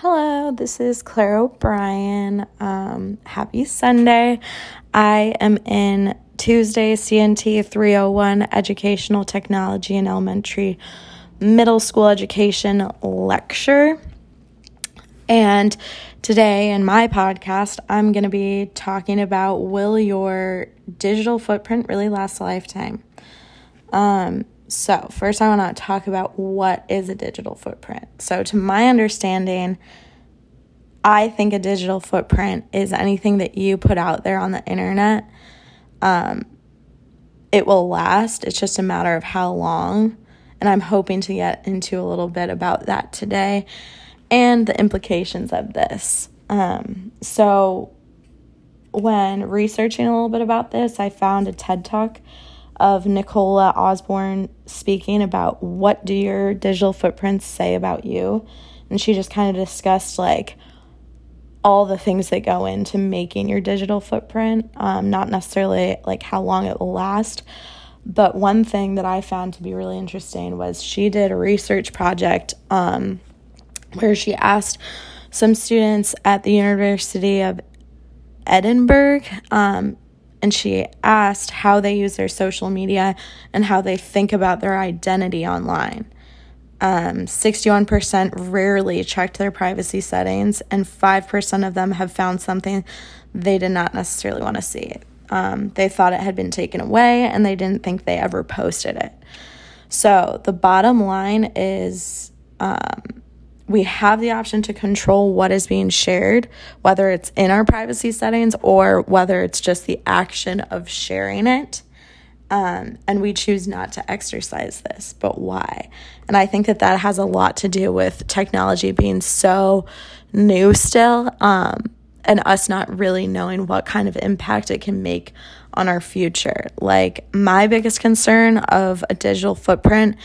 Hello, this is Claire O'Brien. Um, happy Sunday. I am in Tuesday CNT 301 Educational Technology and Elementary Middle School Education lecture. And today in my podcast, I'm going to be talking about will your digital footprint really last a lifetime? Um, so, first, I want to talk about what is a digital footprint. So, to my understanding, I think a digital footprint is anything that you put out there on the internet. Um, it will last, it's just a matter of how long. And I'm hoping to get into a little bit about that today and the implications of this. Um, so, when researching a little bit about this, I found a TED Talk of Nicola Osborne speaking about what do your digital footprints say about you. And she just kind of discussed like all the things that go into making your digital footprint, um, not necessarily like how long it will last. But one thing that I found to be really interesting was she did a research project um, where she asked some students at the University of Edinburgh um, and she asked how they use their social media and how they think about their identity online. Um, 61% rarely checked their privacy settings, and 5% of them have found something they did not necessarily want to see. Um, they thought it had been taken away, and they didn't think they ever posted it. So, the bottom line is um, we have the option to control what is being shared, whether it's in our privacy settings or whether it's just the action of sharing it. Um, and we choose not to exercise this, but why? And I think that that has a lot to do with technology being so new still um, and us not really knowing what kind of impact it can make on our future. Like, my biggest concern of a digital footprint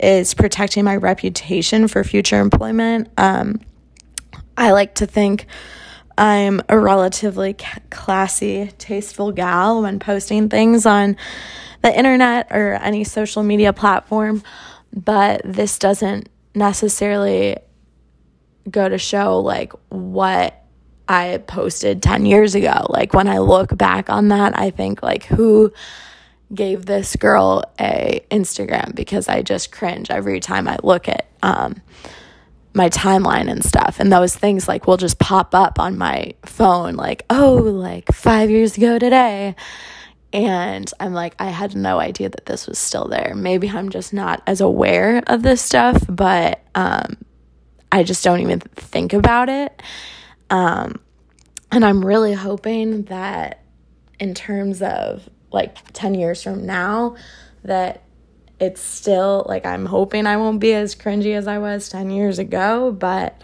is protecting my reputation for future employment. Um, I like to think I'm a relatively classy, tasteful gal when posting things on the internet or any social media platform, but this doesn't necessarily go to show like what I posted 10 years ago. Like when I look back on that, I think like who gave this girl a Instagram because I just cringe every time I look at um, my timeline and stuff. And those things like will just pop up on my phone, like, oh, like five years ago today. And I'm like, I had no idea that this was still there. Maybe I'm just not as aware of this stuff, but um, I just don't even think about it. Um, and I'm really hoping that in terms of like 10 years from now that it's still like I'm hoping I won't be as cringy as I was 10 years ago, but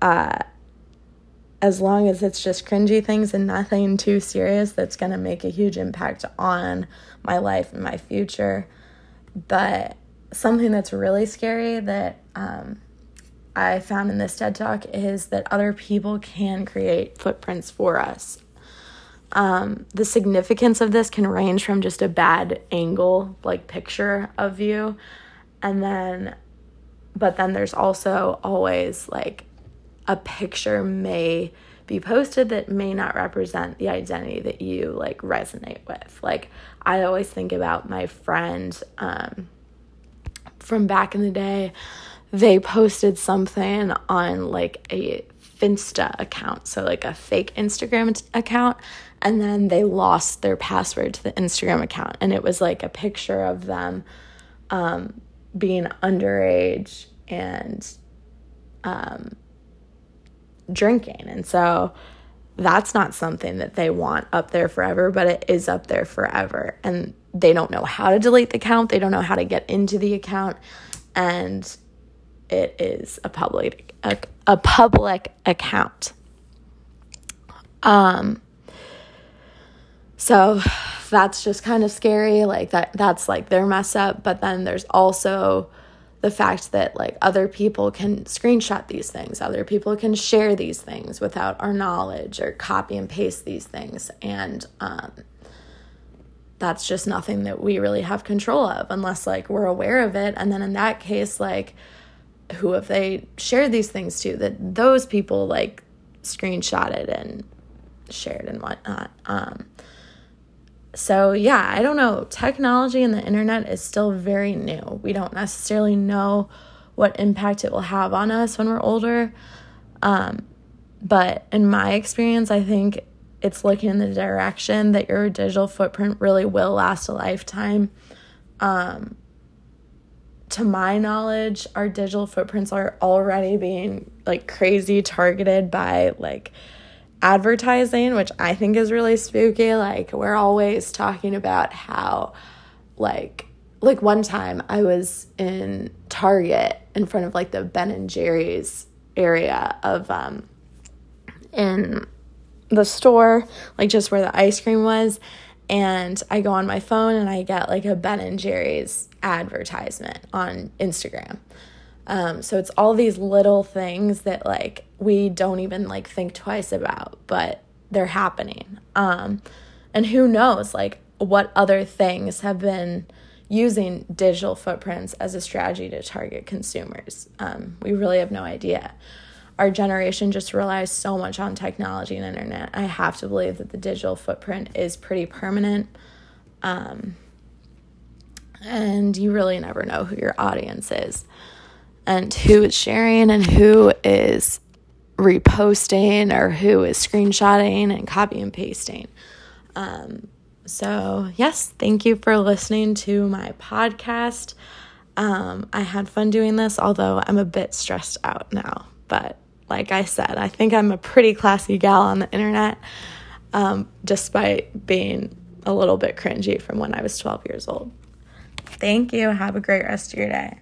uh, as long as it's just cringy things and nothing too serious that's going to make a huge impact on my life and my future. But something that's really scary that um, I found in this TED Talk is that other people can create footprints for us um, the significance of this can range from just a bad angle, like picture of you, and then, but then there's also always like a picture may be posted that may not represent the identity that you like resonate with. Like, I always think about my friend um, from back in the day, they posted something on like a Finsta account, so like a fake Instagram account and then they lost their password to the Instagram account. And it was like a picture of them um, being underage and um, drinking. And so that's not something that they want up there forever, but it is up there forever. And they don't know how to delete the account, they don't know how to get into the account. And it is a public a, a public account. Um so that's just kind of scary. Like that that's like their mess up, but then there's also the fact that like other people can screenshot these things, other people can share these things without our knowledge or copy and paste these things and um that's just nothing that we really have control of unless like we're aware of it and then in that case like who have they shared these things to that those people like screenshotted and shared and whatnot. Um, so, yeah, I don't know. Technology and the internet is still very new. We don't necessarily know what impact it will have on us when we're older. Um, but in my experience, I think it's looking in the direction that your digital footprint really will last a lifetime. Um, to my knowledge, our digital footprints are already being like crazy targeted by like advertising, which I think is really spooky. Like we're always talking about how like like one time I was in Target in front of like the Ben and Jerry's area of um in the store, like just where the ice cream was, and I go on my phone and I get like a Ben and Jerry's advertisement on Instagram. Um, so it's all these little things that like we don't even like think twice about, but they're happening. Um, and who knows like what other things have been using digital footprints as a strategy to target consumers. Um, we really have no idea. Our generation just relies so much on technology and internet. I have to believe that the digital footprint is pretty permanent. Um, and you really never know who your audience is and who is sharing and who is reposting or who is screenshotting and copy and pasting. Um, so, yes, thank you for listening to my podcast. Um, I had fun doing this, although I'm a bit stressed out now. But like I said, I think I'm a pretty classy gal on the internet, um, despite being a little bit cringy from when I was 12 years old. Thank you. Have a great rest of your day.